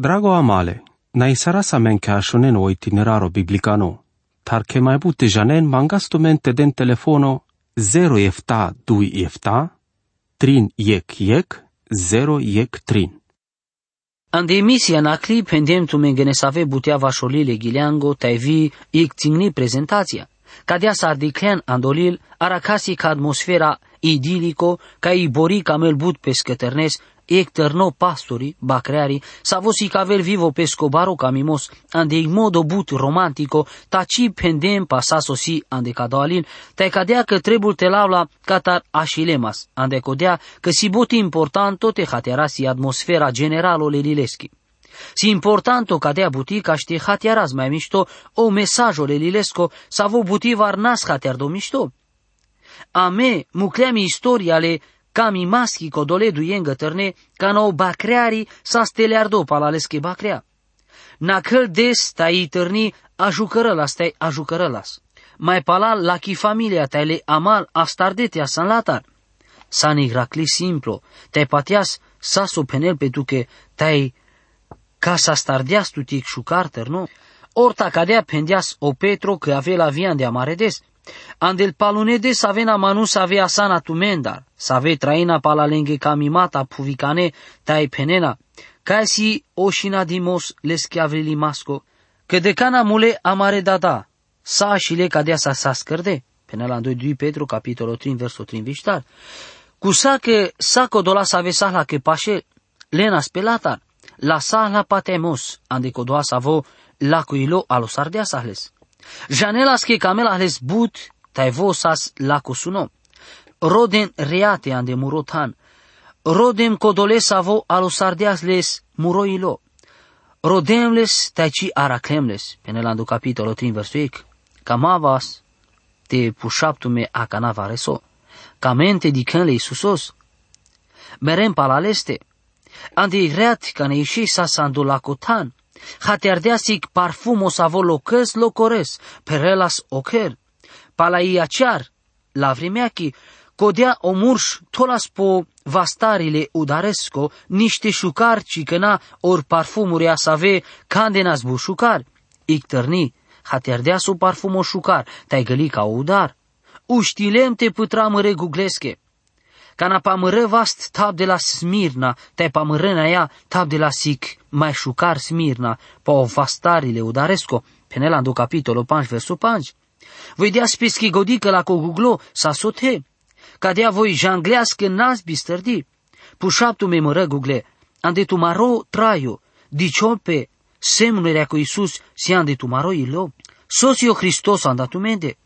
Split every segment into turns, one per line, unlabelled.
Drago amale, na isara sa men ke ashonen o itineraro biblicano, tar ke mai bute janen mangasto mente den telefono 0 efta 2 efta, trin yek yek, 0 yek trin.
Ande emisia nakli pendem tu mengene save butea vașolile gileango vi ik tingni prezentația. Cadea s-ar diclen andolil aracasi ca atmosfera idilico ca i bori camel but pescătărnes ek tărno pastori, bacreari, sa vosi cavel vivo pescobaro camimos, ande in modo but romantico, taci pendem pasaso si ande cadoalin, te cadea că trebul te laula catar așilemas, ande codea că si boti importanto te haterasi atmosfera generalo lelileschi. Si importanto cadea buti ca știe hatiaraz mai mișto o mesajo lelilesco sa vo buti varnas hatiar do mișto. A me, mucleami istoria ale Kami maski ko doledu jenga trne, kano bakreari sa steleardo palaleske bakrea. Na câl des tai târni ajucărălas tai ajucărălas. Mai palal la ki familia tai le amal astardetea san latar. Sani gracli simplo, tai patias saso penel pe duke tai ca sa stardeas tu tic șucar târno. Orta cadea pendeas o Petro că avea la vian de amaredes. Andel palunede savena manu save asana tumendar, save traina palalenge kamimata puvikane tai penena, si oshina dimos leschiavrili masco, că decana mule amare dada, sa le cadea sa sa scărde, penela în 2 Petru, capitolul 3, versul 3 viștar. Cu sa că sa codola save sahla că pașe, lena spelatar, la sahla patemos, ande codoa savo la cuilo alos ardea sahles. Janelas que camela les but taivosas la cosuno. Roden reate ande murotan. Rodem codolesavo alosardeas les muroilo. Rodemles taici araclemles. Penelando capitolo 3 versul 8. Camavas te pușaptume a canavareso. Camente di canle Iisusos. Merem palaleste. Ande igreat cane ieși sa sandulacotan. Hateardeasic parfumos avo locăs locores, perelas ocher. Palaiaciar, la vremeachi, codea omurș tolas po vastarile udaresco, niște șucar cicăna or parfumuri asave candenas bu șucar. Ictărni, hateardea su parfumo șucar, tai găli ca udar. Uștilem te pătramăre guglesche. Cana pamără vast tab de la Smirna, te pamărâna ea tab de la Sic, mai șucar Smirna, pa o vastarile udaresco, penelando capitolo 5 verso 5. Voi dea spischi godică la coguglo sa sote, cadea voi janglească nas bistărdi. Pușaptu me mără gugle, ande tu maro traio, diciope, semnurea cu Iisus si ande tu maro ilo. Socio Hristos andatumente,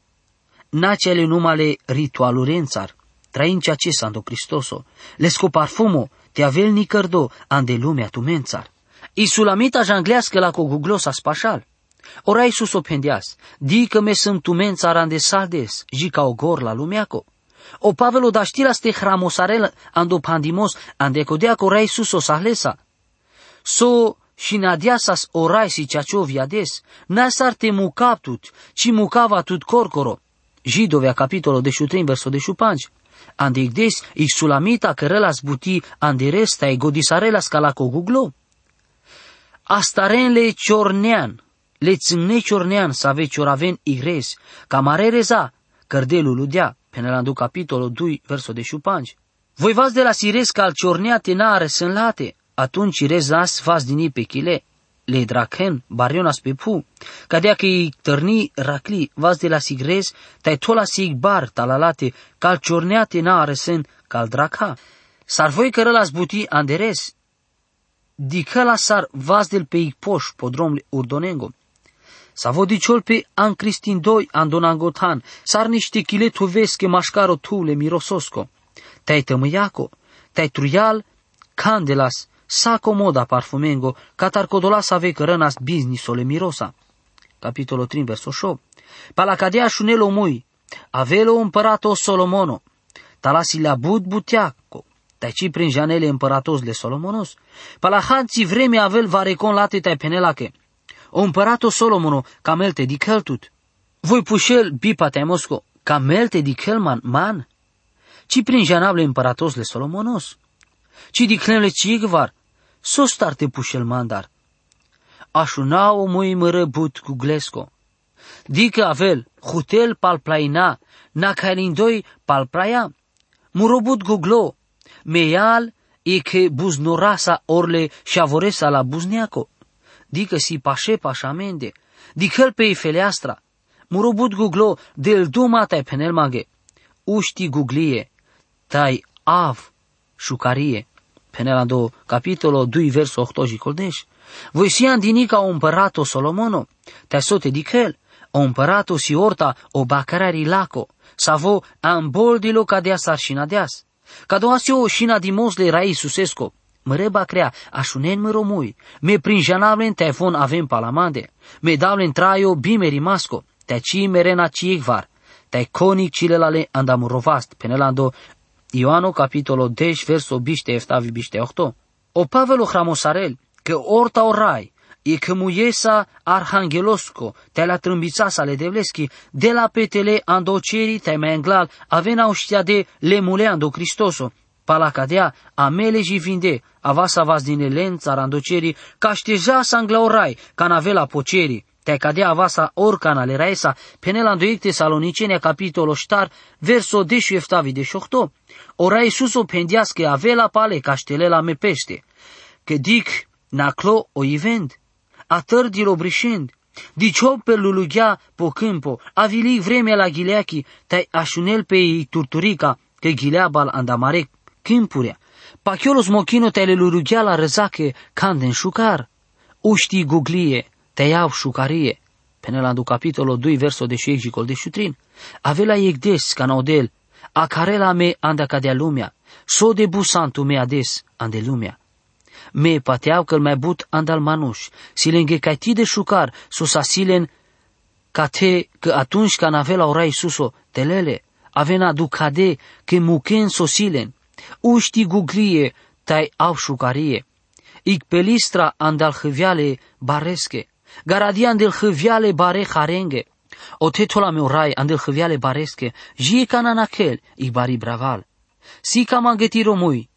nacele numale ritualurențar, traincha ce sando Cristoso, lesco parfumo, te avel ni cărdo, ande lumea tu mențar. Isulamita janglească la coguglosa spașal. Ora Iisus o pendeas, di că me sunt tu mențar ande saldes, ji ca o gor la lumeaco. O Pavelo da știla ste hramosarel ando pandimos, ande codea că ora Iisus o sahlesa. So și nadiasas orai si ceacio viades, nasar te mucaptut, ci mucava tut corcoro. Židovia capitolo 13 verso 15 andigdes i sulamita cărelas buti andiresta e godisarelas calaco guglo. Astaren ciornean, le țâne ciornean să ave cioraven igres, camarereza, cărdelul ludea, penelandu capitolul 2, verso de șupanci. Voi vas de la sires cal ciornea tenare sunt late, atunci rezas vas dini pe chile, le drachen barionas pe pu, cadea că i tărni racli, vas de la sigrez, tai tola sig bar talalate, cal ciorneate na aresen, cal draca. Sar voi că rălas buti anderes, di la sar vas del pe poș podrom urdonengo. Sa vodiciol pe an Cristin doi andonangotan, sar niște chile tu vezi că mașcaro tu le mirososco. Tai tămâiaco, tai truial, candelas, sa comoda parfumengo, catar codolas ave cărănas business-ole mirosa. Capitolul 3, verso 8. Palacadea șunelo mui, avelo împărato Solomono, talasi la bud buteaco, ci prin janele împăratos le Solomonos, palahanții vreme avel varecon late tai penelache, o împărato Solomono, camelte di cheltut, voi pușel bipa te mosco, camelte di kelman man, ci prin janable împăratos le Solomonos, ci di clemle cigvar, so starte pușel mandar, ašunao mui mără but guglesco. Dică avel, hutel palplaina, na doi palpraia, murobut guglo, meial e că buznorasa orle șavoresa la buzneaco. Dică si pașe pașamende, dică pe feleastra, murobut guglo del duma tai penel mage, uști guglie, tai av șucarie. Penelando capitolo 2 verso 8 și coldeș. Voi si andinica o împărato Solomono, te sote dichel, o împărato si orta o bacarari laco, savo amboldilo cadea sarșina deas. Cadoasio șina dimosle rai susesco, măreba crea, așunen mă romui, me prinjanavlen telefon avem palamande, me davlen traio bimeri masco, te ci merena ciegvar, te conic cilelale andamurovast, penelando Ioano capitolo 10 verso biște eftavi biște 8. O Pavelo hramosarel, că orta orai, e că muiesa arhangelosco, te la trâmbița sale devleschi, de la petele andoceri te mai englal, avena uștia de lemule ando Cristoso, palacadea, amele și vinde, avasa vas din elen țarandoceri, ca șteja orai, ca navela poceri, te cadea avasa orcana le raesa, penela îndoicte salonicenia capitolo ștar, verso deșu eftavi de șohto, ora Iisus o pendiască avela pale caștelela me pește, că dic naclo o ivend, atârdil obrișind, Dicio pe lulughea po câmpo, avili vremea la ghileachi, tai așunel pe ei turturica, că ghileabal andamare câmpurea. Pachiolos mochino te le lulughea la răzache, canden șucar. Uști guglie, te iau șucarie. Penela do capitolo 2 verso de șegicol de șutrin. Avela egdes canaudel, a carela me anda cadea lumea, so de busantu me ades ande lumea. Me pateau că mai but andal manuș, silenge ca ti de șucar, sus asilen ca te că atunci când avea ora Iisuso, telele, avena ducade că muken sosilen, uști guglie, tai au șucarie. Ic pelistra andal hâviale baresche, Garadia andel hâviale bare harenge. O tetola meu rai andel hâviale baresche, jie cananakel, i bari braval. Si cam angeti romui.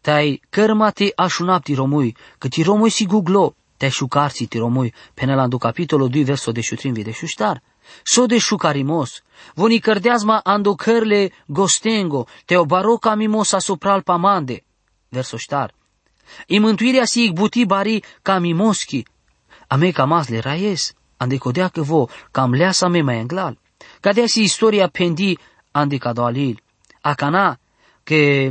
Tai cărma te așunapti romui, că ti romui si guglo, te șucarsi ti romui, penelandu capitolul 2 verso de șutrin vide șuștar. So de șucarimos, voni cărdeazma ando cărle gostengo, te o baroca mimos asupra pamande. Verso ștar. I mântuirea si buti bari ca mimoschi, Ame mas le raies, ande codea că vo, cam leasa me mai englal. Cadea si istoria pendi ande cadoalil. Acana, că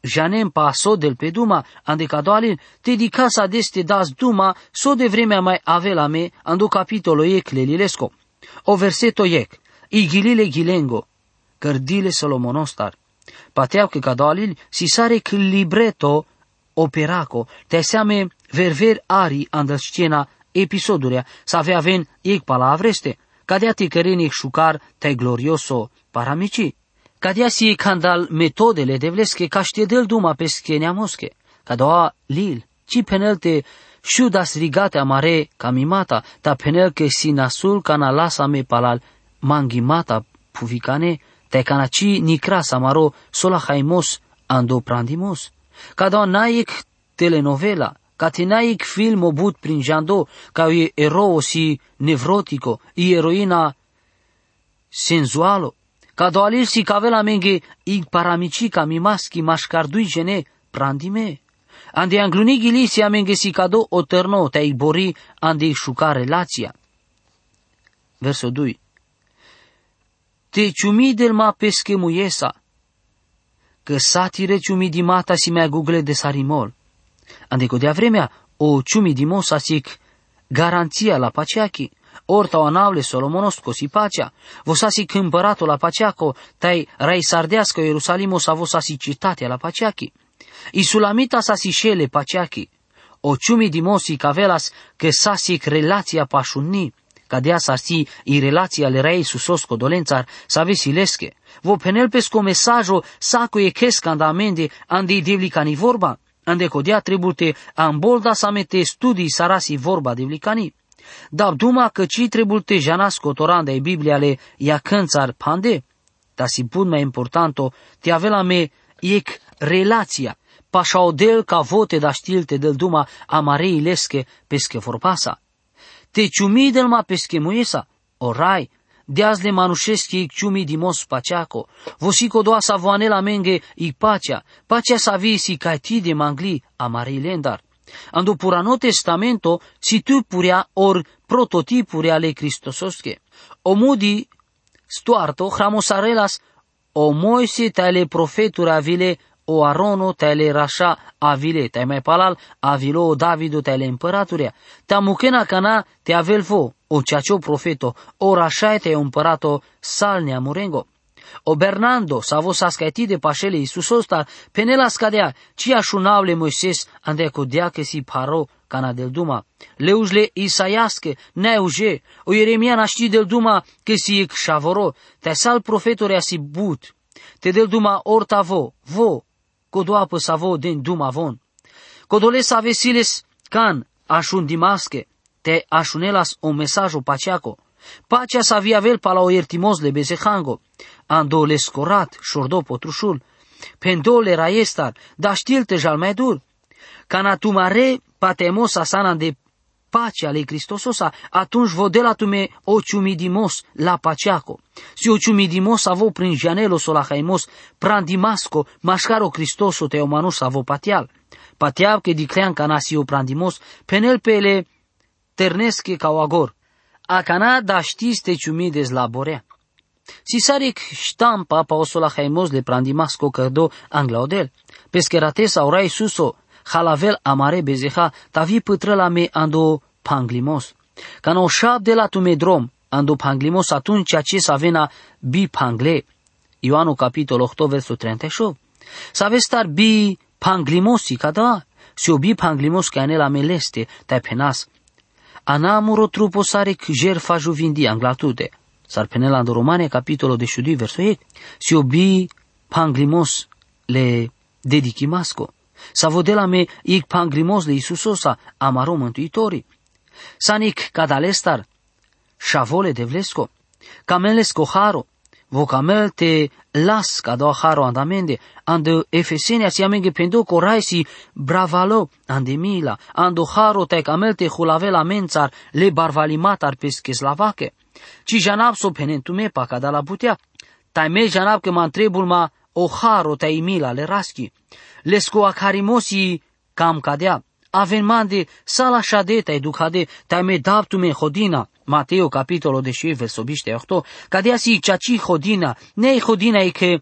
janem pa so del pe duma, ande cadoalil, te di casa deste das duma, so de vremea mai avela me, ando capitolo ec lelilesco. O verseto ec, igilile gilengo, cărdile solomonostar. Pateau că cadoalil si sare că libreto operaco, te seame verver ari andă scena episoduria, sa avea ven ec palavreste, cadea te cărenic șucar te glorioso. Paramici. Cadea si candal metodele de vlesche ca del duma pe schenia mosche, cadoa lil, ci penelte șudas rigate amare camimata, ta penel că si nasul cana lasa me palal. Mangimata puvicane, te canaci nicras amaro sola haimos ando prandimos. Cadoa naic telenovela, Catenaic film obut prin jando, ca e erou si nevrotico, e eroina senzualo. Ca doalir si cavela menge i paramici mi maschi mașcardui gene prandime. Ande angluni gilisia menge si cado o terno te bori ande șuca relația. Verso 2. Te ciumi del ma pesche muiesa, că satire ciumi di mata si mea google de sarimol. Andico de vremea, o ciumi di mosa sic garanția la paceachi, orta o anavle Solomonos cosi pacea, vosasi împăratul la paceaco, tai rai sardească Ierusalimul sa vosasi citatea la paceachi. Isulamita sa si șele paceachi, o ciumi di mosi cavelas că sasic relația pașunni, ca dea sa si i relația le rei susosco dolențar sa vesilesche, vo penel pesco mesajo saco e chesca andamende andi devlicani vorba, Andecodea trebute ambolda samete studii sarasi vorba de vlicani. Dar duma că ci trebute janas cotoranda e Biblia le ia cânțar pande. Dar si bun mai importanto, te avela me ec relația, pašaudėl, ką vote da štilti dėl duma amarei leske peske forpasa. Te ciumi del ma peske muesa, orai, Deazle manușeschi ik ciumi dimos paceaco, vosico doa sa voanela menge ik pacea, pacea sa visi ca ti de mangli amarei lendar. Ando purano testamento si tu puria or prototipuria ale Cristososke. Omudi stuarto hramosarelas o Moise tale profetura vile o Arono tale rasha avile, tai mai palal avilo o Davido tale împăraturea. Ta mukena cana te avelvo, o ceacio profeto, o rasha te împărato salnea murengo. O Bernando savo saskati de pașele Iisusosta, penela scadea, cia șunavle Moises ande codea că si paro cana del duma. Leujle Isaiasche, neuje, o Ieremia naști del duma că si ic șavoro, te sal profetore si but, te del duma orta vo, vo, codoapă savo din duma von. Codole sa vesiles can așun dimasche, te așunelas o mesajo paceaco. Pacea sa viavel pala o iertimos le bezehango, ando le scorat, șordo potrușul, pendole raestar, da știl te jal mai dur. Cana tu mare patemos asana de pacea lui Cristososa, atunci vodela tume o ciumidimos la paceaco. Si o ciumidimos avo prin janelo la haimos, prandimasco, mascaro Cristoso te omanus avo patial. Patial che diclean cana si o prandimos, penel pele ternesche ca o agor. A cana da știs te ciumides la borea. Si saric ștampa pa la haimos le prandimasco cărdo anglaudel. Pescherate aurai suso, halavel amare bezeha, tavi pătrăla me ando panglimos. Ca no șap de la tume drom, ando panglimos atunci ce să avena bi pangle. Ioanu capitol 8, versul 38. Să aveți star bi panglimosi, ca da, si o bi panglimos ca la meleste, tai penas. Anamuro trupo sare jer fa juvindi anglatude. Sar penela în Romane, capitolul de șudui, versul 8. Si o bi panglimos le dedichimasco. Sa vodela me ik pangrimos le Iisusosa, amaro mântuitorii. Sanik kadalestar, shavole devlesko, kamelesko haro, vocamel te las do haro andamende, ande efesenia si amenge pendo coraisi bravalo andemila, ando haro te camel te hulavela mențar le barvalimatar pesche slavake. Ci janab so penentume pa la butea, tai me janab ke man trebul ma o haro te imila le raski, lesko akharimosi cam cadea, avenmande sala shadeta educade me daptume hodina. Mateo capitolo de și versobiște 8, cadea si ceaci hodina, nei hodina e che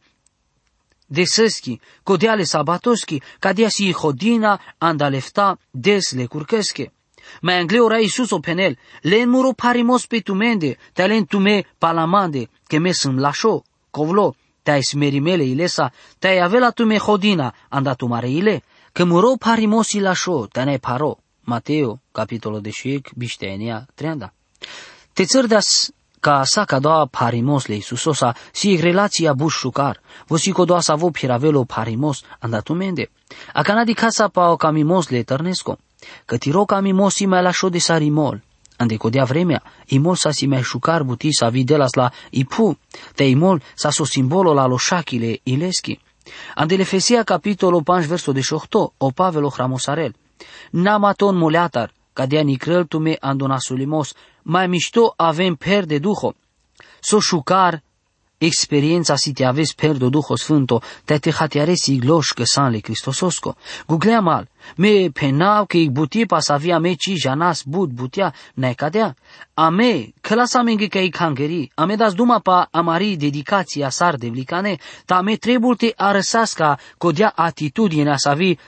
deseschi, codeale sabatoski, cadea si hodina andalefta des le curcesche. Mai angleu ora Iisus o penel, le înmuro parimos pe tumende, te tume palamande, che me sunt lașo, covlo, te-ai smerimele ilesa, te-ai avela tume hodina, andatumare ile, că muro parimosi la sho, tane paro. Mateo, capitolul de șic, bișteenia, treanda. Te țărdas ca sa ca doa parimos le Iisusosa, si relația buș șucar, vosi co doa sa vo piravelo parimos andatumende. A canadi casa pa o camimos le tărnesco, că tiro camimosi mai la șo de sarimol, ande codea vremea, imol sa si mai șucar buti sa videlas la ipu, te imol sa so simbolo la loșachile ileschi. Ande Efesia capitolul 5 verso 18, o Pavelo hramosarel. Namaton moleatar, cadea nicrel tume andonasulimos, mai mișto avem per de duho. So șucar experiența si te aveți perdo Duho Sfânto, te te hatiaresi igloș că sanle Cristososco. Guglea mal, me penau că buti pas avia me ci janas bud butia ne cadea. Ame, că lasa menge că hangeri, ame das duma pa amari dedicația sar de vlicane, ta me trebul te arăsasca codea atitudinea să vi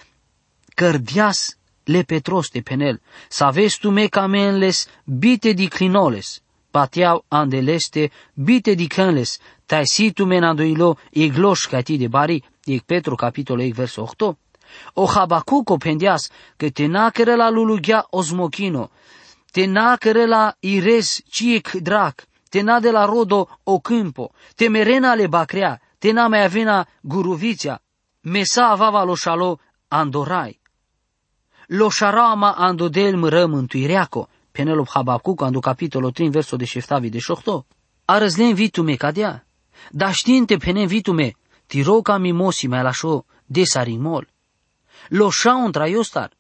cărdias le petroste penel, să vezi tu me camenles bite di clinoles, pateau andeleste bite di canles, tai situ menandoilo iglosh cati de bari, ig Petru capitolo ig verso 8. O Habacuco pendias că te nacere la lulughia osmochino, te nacere la ires ciec drac, te na de la rodo o câmpo, te merena le bacrea, te na mai avena guruviția, mesa avava lo șalo andorai. Lo șarama andodel mără mântuireaco, penelop Habacuc, ando capitolo 3, verso de șeftavi de șohto. Arăzlen vitu me cadea, da știinte pene vitume, tiroca mimosi mai lașo de sarimol. Lo shaun traiostar.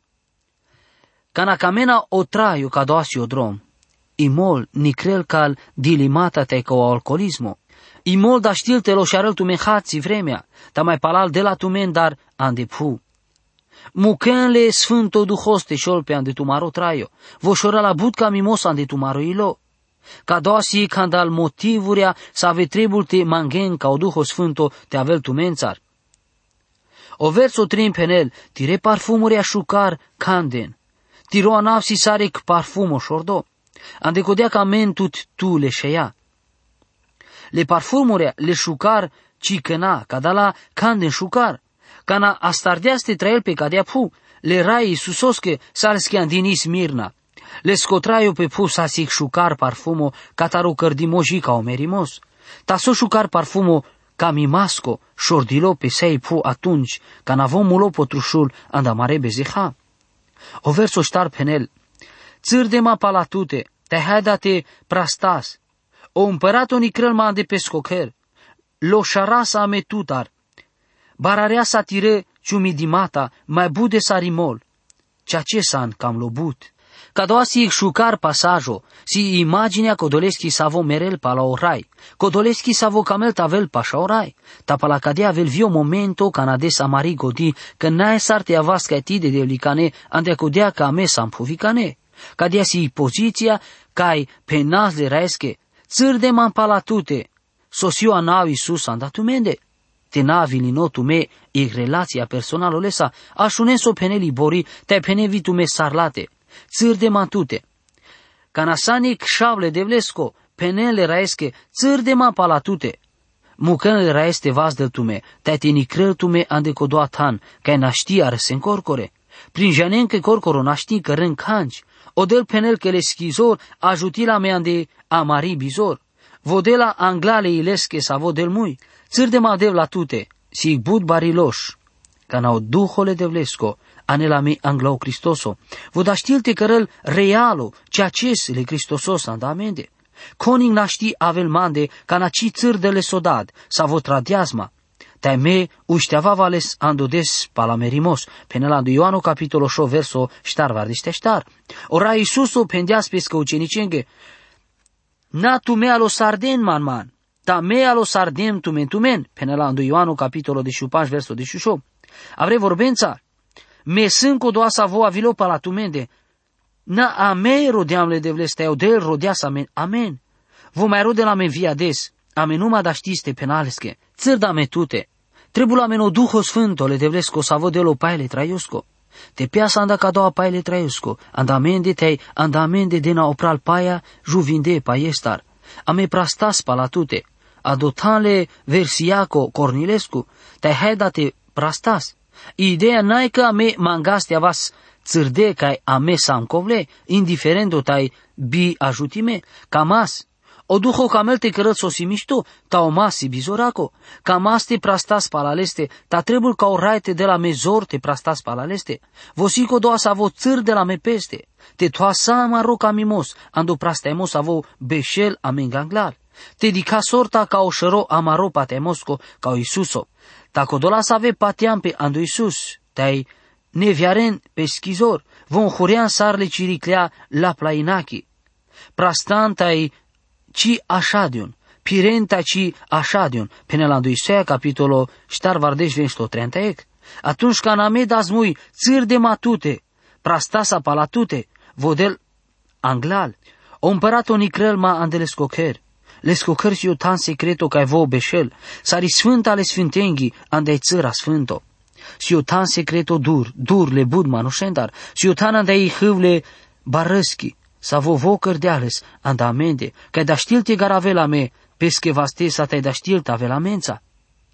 Kana kamena o traio ka doasi o drom. Imol ni krel kal dilimata te ko alcoolismo. Imol da știl te lo șarel tu menhați vremea, ta mai palal de la tu men dar andepu. Mukenle sfânto duhoste șolpe ande tu maro traio, voșora la budca mimos ande tu maro ilo. Ca doasi candal motivuria să ave trebul te mangen ca o duho sfânto te avel tu mențar. O verso trim penel, tire parfumuria șucar canden, tiro anav si sarek parfumo șordo, ande codea ca mentut tu le șeia. Le parfumuria le șucar cicăna, ca da la canden șucar, ca na astardeaste trael pe cadea pu, le rai susosche salskian dinis mirna, le scotraio pe pu sa sic șucar parfumo, cataro cărdimoji ca omerimos, ta so șucar parfumo ca mimasco, șordilo pe sei pu atunci, ca n-avem mulo potrușul andamare bezeha. O verso ștar penel, țâr de ma palatute, te haidate prastas, o împărat-o nicrel ma de pescocher, lo șarasa ametutar, bararea satire ciumidimata, mai bude sarimol, ceea ce san cam lobut. Cadoasi șucar pasajo, si imaginea codoleschi savo merel pa la orai, codoleschi savo camel tavel pașa orai, ta pa la cadea vel vio momento canades amari godi, că nae sarte avasca ti de delicane, ande codea ca me sampuvicane. Cadea si poziția, cai penazle raesche, țâr de man palatute, sosiu anau Iisus andatumende. Te navi linotu me, e relația personală lesa, așuneso peneli bori, te penevi tu me sarlate, țâr de matute. Canasanic șable de vlesco, penele raesche, țâr de ma palatute. Mucănele raeste vas de tume, te tini crăl tume ande codoa tan, ca naști ar se încorcore. Prin janen că corcoro naști că rân canci, odel penel că le schizor, ajutila me ande amari bizor. Vodela anglale ilesche sa vodel mui, țâr de madev la tute, si bud bariloș, ca n-au duhole de vlesco, anela mi anglau Cristoso. Voda știlte cărăl realo, ceea ce le Cristosos andamende. Coning naști avel mande, ca naci țâr de le sodad, sa votradiasma. Tai me ușteava vales andodes palamerimos, penela de Ioanu capitolo 8 verso ștar vardiste ștar. Ora Iisuso pendeas pe scăucenicenge, na tu me alo sarden man man, ta me alo sardem tu men tu men, penela de Ioanu capitolo de 15 verso de 18. Avre vorbența, me sunt cu doa sa voa vilo palatumende. Na ame rodeamle de vlesteau del rodea sa men. Amen. Vo mai rode la men via des. Amen numa da știste penalesche. Țăr da metute. Trebuie la men o duho sfânto le de vlesco sa vo delo paile traiusco. Te piasa anda ca doua paile traiusco. Andamende tei andamende dena opral paia juvinde paiestar. Ame prastas palatute. Adotanle versiaco cornilescu. Te haidate prastas. Ideea n-ai că ame mangaste vas țârde ca ame sankovle, indiferent tai bi ajutime, camas. O duho camel te cărăt sosimișto, ta o masi bizoraco, camas te prastas palaleste, ta trebul ca o raite de la mezor te prastas palaleste, vosico doa sa vo țâr de la me peste, te toa sa maro mimos, ando prastaemos avo beșel amenganglar, te dica sorta ca o șero amaro patemosco ca o Isuso, Tako dola să ave patiam pe andu Isus, tai neviaren pe schizor, von hurean sarle ciriclea la plainaki. Prastan tai ci așadion, pirenta ci așadion, până la andu Isaia capitolo ștar vardeș vensto ec. Atunci ca name das mui țâr de matute, prastasa palatute, vodel anglal, o împărat-o nicrel ma andelescocher, l'escocărsi o tan secreto ca vo beșel, sari sfânta le sfintenghi andai țăra sfânto. Si o tan secreto dur, dur le bud manușendar, si o tan andai hâvle barăschi, sa vo vo cărdeales andamende, ca da știlte garavela me, pesche vaste sa tai da știlta velamența.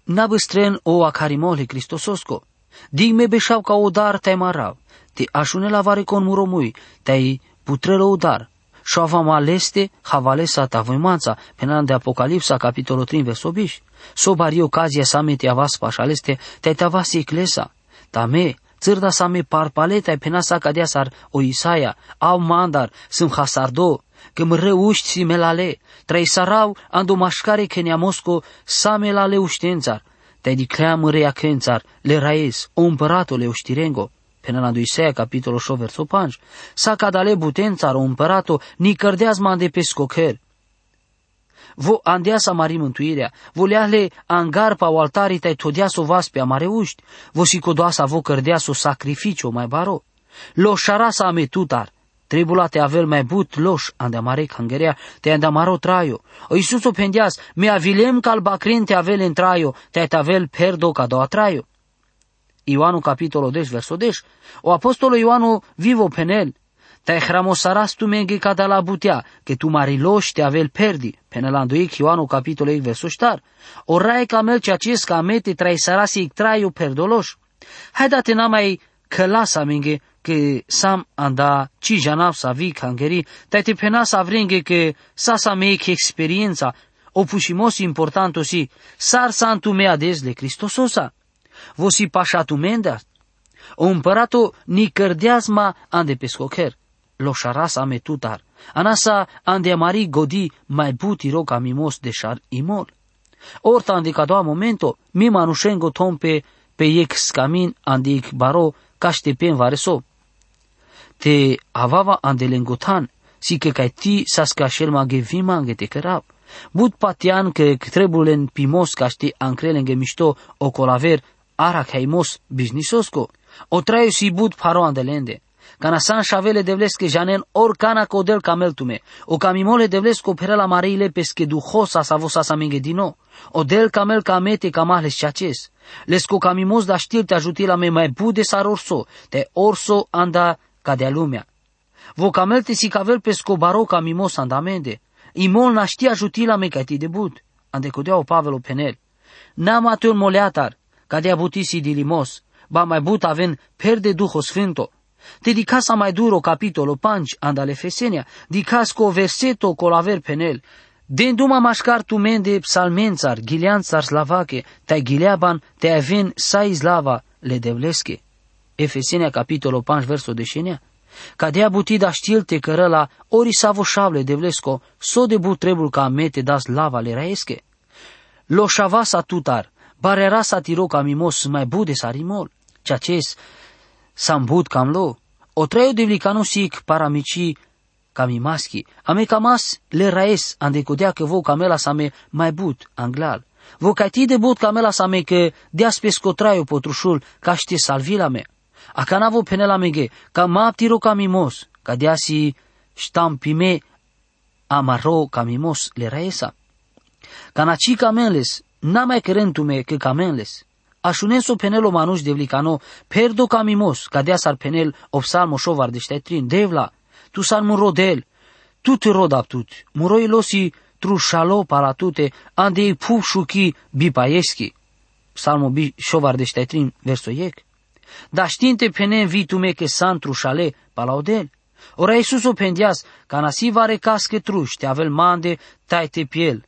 N-a băstren o acarimole cristososco, digme beșau ca o dar te marav, te așune la vare con muromui, te-ai putrelo o dar, și avam aleste havalesa tavoimanța, penan de Apocalipsa, capitolul 3, verso biș. Sobari ocazia sa mete avas pașaleste, te tavas eclesa. Tame, țârda sa me parpaleta e pena sa cadea sar o Isaia, au mandar, sunt hasardo, că mă reuști si melale, trai sarau ando mașcare că neamosco sa melale uștențar, te diclea măreia kențar, le raes, o împăratole o știrengo, până la Duisea, capitolul 8, verso 5, sa cadale butențar, o împărato, ni cărdeazma de pescocher. Vo andea sa mari mântuirea, vo leale angarpa o altarii tai todea so vaspe a mareuști, vo si codoasa vo cărdea so sacrificiu mai baro. Lo șarasa ametutar, Trebula te avel mai but loș, ande amare cangerea, te andamaro traio. O Iisus o pendias, me avilem cal bacrin te avel în traio, te avel perdo ca doua traio. Ioanu capitolul 10, verso 10. O apostolo Ioanu vivo penel, te hramosaras tu menge ca da la butea, că tu mariloș te avel perdi, până la îndoic Ioanu capitolul 8, verso ștar. O rae ca mel ce acest ca mete traisarasi traio perdoloș. Haidate n mai călasa menge, que sam anda ci janap sa vi kangeri, tai te pena sa vrenge que sa sa me que experiența, o pușimos importanto si, sar santu me ades le Cristososa. Vosi pașatu menda. O împărato ni cărdeazma ande pescocher, lo șaras ame tutar, anasa ande amari godi mai buti roca mimos de șar imol. Orta ande ca doa momento, mi manușengo tompe pe ex camin ande baro caște pen vareso te avava andelengotan, si que kai ti saska shelma ge vima ge te kerab. Bud patian ke trebulen pimos kaști ancrelenge mișto o colaver ara caimos businessosko. O traio si bud paro andelende. Cana san șavele devles que janen or cana codel cameltume. O camimole devles co perela mareile pesque duhosa sa vosa sa menge dino. O del camel camete camales chaces. Les co camimos da știr te ajutila me mai bude sar orso. Te orso anda ca de lumea. Vocamelte si cavel pe scobaroca mimos andamende. Imol naștia jutila me ca ti debut. Andecodea Pavel penel. N-am atul moleatar, ca de abutisi dilimos, ba mai but aven perde Duho Sfânto. Dedicasa mai duro capitolo 5 andale Fesenia, dicas co verseto colaver penel, Den duma mașcar tu mende psalmențar, gilianțar slavache, tai gileaban, te aven sai slava le devlesche. Efesenia capitolo 5 verso decenea. Cadea butida știlte cărăla ori savo șavle de vlesco, so de but trebul ca mete das lava le raesche. Lo șavasa tutar, barera sa tiro ca mimos mai bude sa rimol, ceea ce s-am but cam lo. O trăio de vlicanu sic paramici camimaschi, ame camas le raes andecodea că vo camela sa me mai but anglal. Vo ti de but camela sa me că deas pescotraio potrușul ca știe salvila me akanavo penela mege, ka maptiro kamimos, ka diasi shtampime amaro kamimos le raesa. Kana chi kamenles, namai kerentume ke kamenles. Așuneso penelo manuș devlicano, perdo camimos, cadea sar penel opsal moșovar de ștetrin, devla, tu sar murodel, tu te rodaptut, muroi losi trușalo palatute, andei pup șuchi bipaieski. Psalmo bi șovar de ștetrin, verso iec. Da știinte penen vitume che santru șale palaudel. Ora Iisus o pendias, ca nasiva recasche truște, avel mande, taite piel.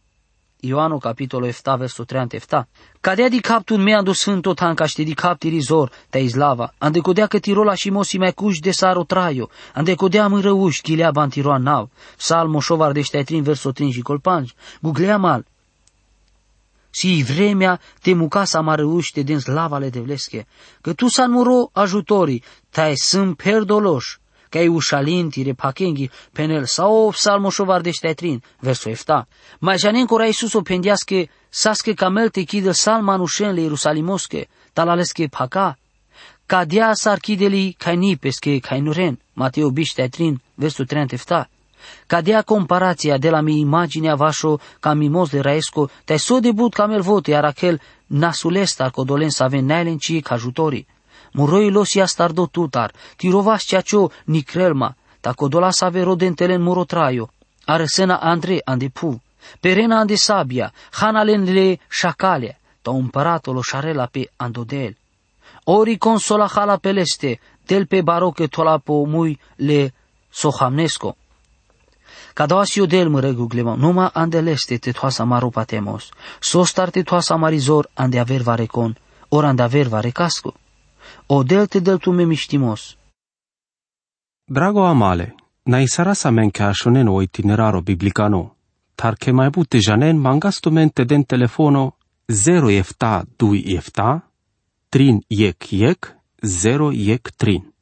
Ioanu capitolul 7, versul 3 antefta. Cadea di captul mea do sfânto tanca ște di capti rizor, te izlava. Ande codea că tirola și mosi mai cuși de saro traio. Ande codea mă răuși, ghilea bantiroa nav. Salmo șovar de șteatrin versul 3 și colpanj. Guglea mal si vremea te mucasa marăuște din slavale de vlesche, că tu san muro ajutorii, tai sunt perdoloș, că ai ușalinti repachenghi penel sau psalmoșovar de șteatrin, versul efta. Mai janen cora Iisus o pendiasche, sasche camel te chidă salman ușenle Ierusalimosche, talalesche paca, ca dea s-ar chideli cai nipesche cai nuren, Mateo bișteatrin, versul 37. Cadea comparația de la mi imaginea vașo ca mimos de raesco, te so debut cam el vote, iar aquel nasulestar codolen să avem nealenci ca ajutorii. Muroi los ia stardo tutar, tirovas ceacio nicrelma, ta codola să ave rodentele în murotraio, aresena Andre andepu, perena ande sabia, hanalen le șacale, ta împăratul o șarela pe andodel. Ori consola hala peleste, del pe baroche tola po mui le sohamnesco. Cadasio del mă reguglema, numa andeleste te toasa maru patemos, sostar te toasa marizor ande aver varecon, or ande aver varecasco. O del te del tu me miștimos.
Drago amale, na isara sa men ca o itineraro biblicano, tar che mai bute janen mangasto mente den telefono 0 efta 2 efta, trin yek yek, 0 yek trin.